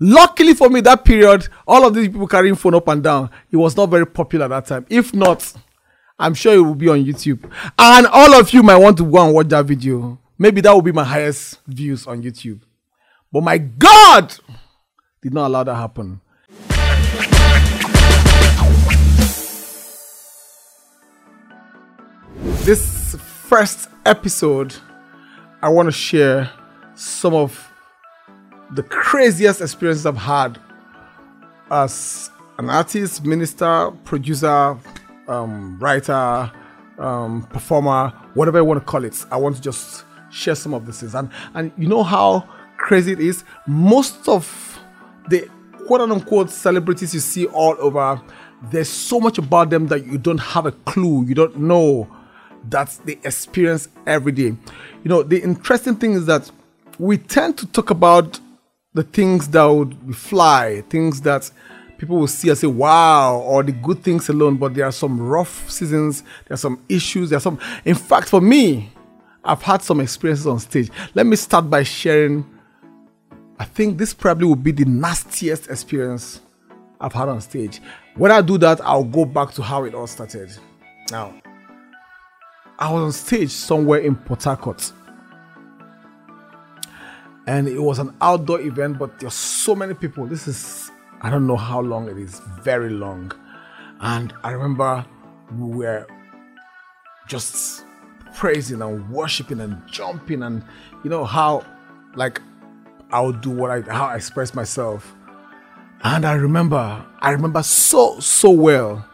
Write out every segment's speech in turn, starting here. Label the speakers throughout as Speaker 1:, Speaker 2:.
Speaker 1: Luckily for me, that period, all of these people carrying phone up and down, it was not very popular at that time. If not, I'm sure it will be on YouTube. And all of you might want to go and watch that video. Maybe that will be my highest views on YouTube. But my God did not allow that happen. This first episode, I want to share some of the craziest experiences I've had as an artist, minister, producer, um, writer, um, performer, whatever you want to call it. I want to just share some of this. And and you know how crazy it is? Most of the quote unquote celebrities you see all over, there's so much about them that you don't have a clue. You don't know that they experience every day. You know, the interesting thing is that we tend to talk about the things that would fly, things that people will see and say, wow, or the good things alone, but there are some rough seasons, there are some issues, there are some. In fact, for me, I've had some experiences on stage. Let me start by sharing. I think this probably will be the nastiest experience I've had on stage. When I do that, I'll go back to how it all started. Now, I was on stage somewhere in Port Harcourt and it was an outdoor event, but there's so many people. This is I don't know how long it is, very long. And I remember we were just praising and worshiping and jumping and you know how like I would do what I how I express myself. And I remember, I remember so so well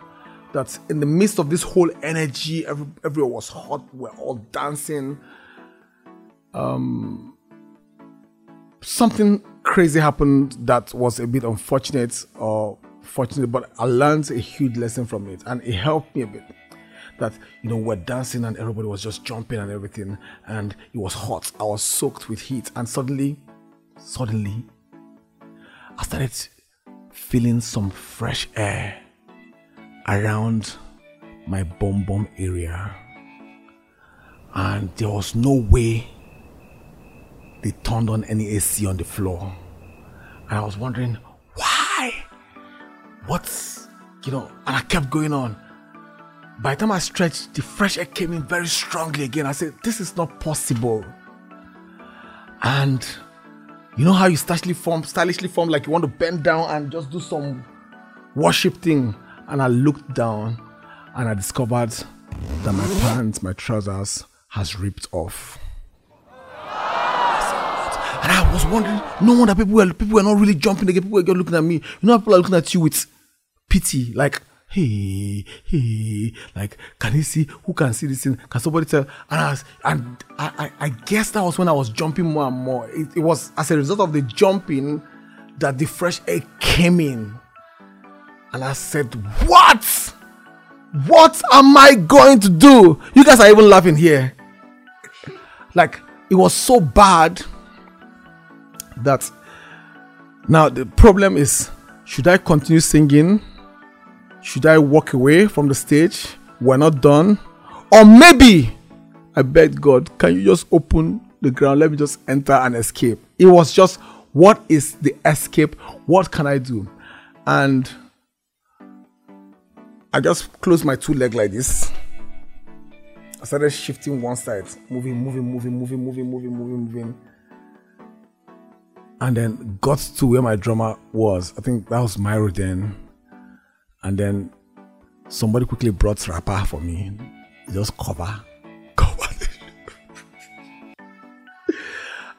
Speaker 1: that in the midst of this whole energy, every, everyone was hot, we're all dancing. Um, something crazy happened that was a bit unfortunate or fortunate, but I learned a huge lesson from it and it helped me a bit. That you know, we're dancing and everybody was just jumping and everything, and it was hot. I was soaked with heat, and suddenly, suddenly, I started feeling some fresh air around my bum bum area, and there was no way they turned on any AC on the floor. And I was wondering, why? What's, you know, and I kept going on. By the time I stretched, the fresh air came in very strongly again. I said, this is not possible. And you know how you stylishly form, stylishly form, like you want to bend down and just do some worship thing. And I looked down and I discovered that my pants, my trousers, has ripped off. And I was wondering, no wonder people were people were not really jumping again. People were just looking at me. You know, people are looking at you with pity, like, hey, hey, like, can you see? Who can see this thing? Can somebody tell? And I was, and I, I, I guess that was when I was jumping more and more. It, it was as a result of the jumping that the fresh air came in. And I said, What? What am I going to do? You guys are even laughing here. Like, it was so bad that now the problem is should I continue singing? Should I walk away from the stage? We're not done. Or maybe I beg God, can you just open the ground? Let me just enter and escape. It was just what is the escape? What can I do? And I just closed my two legs like this. I started shifting one side, moving, moving, moving, moving, moving, moving, moving, moving and then got to where my drummer was. I think that was Myro then. And then somebody quickly brought wrapper for me. Just cover. Cover.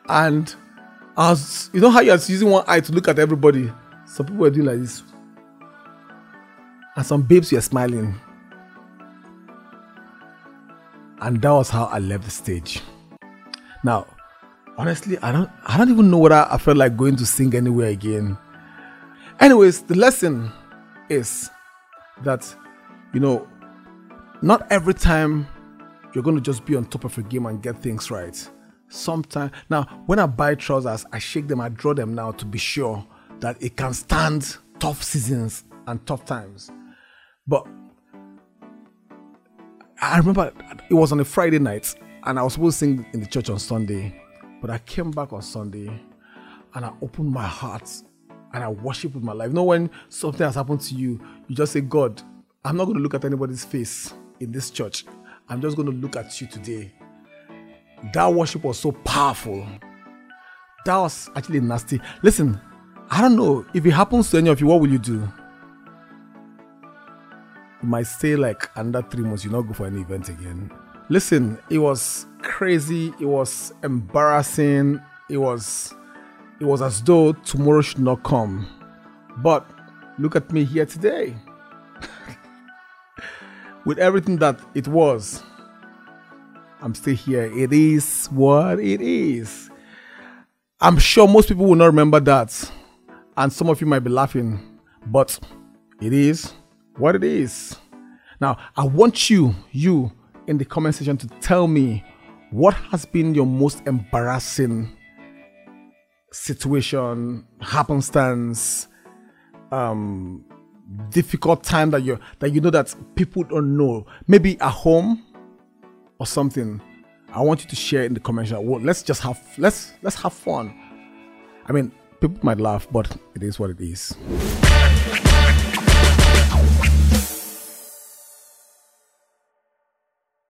Speaker 1: and I was, you know how you're using one eye to look at everybody? Some people were doing like this. And some babes were smiling. And that was how I left the stage. Now, honestly, I don't I don't even know whether I felt like going to sing anywhere again. Anyways, the lesson is that you know, not every time you're going to just be on top of your game and get things right. Sometimes now, when I buy trousers, I shake them, I draw them now to be sure that it can stand tough seasons and tough times. But I remember it was on a Friday night, and I was supposed to sing in the church on Sunday. But I came back on Sunday and I opened my heart and I worship with my life. You know, when something has happened to you, you just say, God, I'm not going to look at anybody's face in this church. I'm just going to look at you today. That worship was so powerful. That was actually nasty. Listen, I don't know if it happens to any of you, what will you do? You might stay like under three months, you not go for any event again. Listen, it was crazy, it was embarrassing, it was it was as though tomorrow should not come. But look at me here today. With everything that it was, I'm still here. It is what it is. I'm sure most people will not remember that. And some of you might be laughing, but it is what it is. Now, I want you, you in the comment section to tell me what has been your most embarrassing situation, happenstance, um, difficult time that you that you know that people don't know. Maybe at home or something. I want you to share in the comments. Well, let's just have let's let's have fun. I mean, people might laugh, but it is what it is.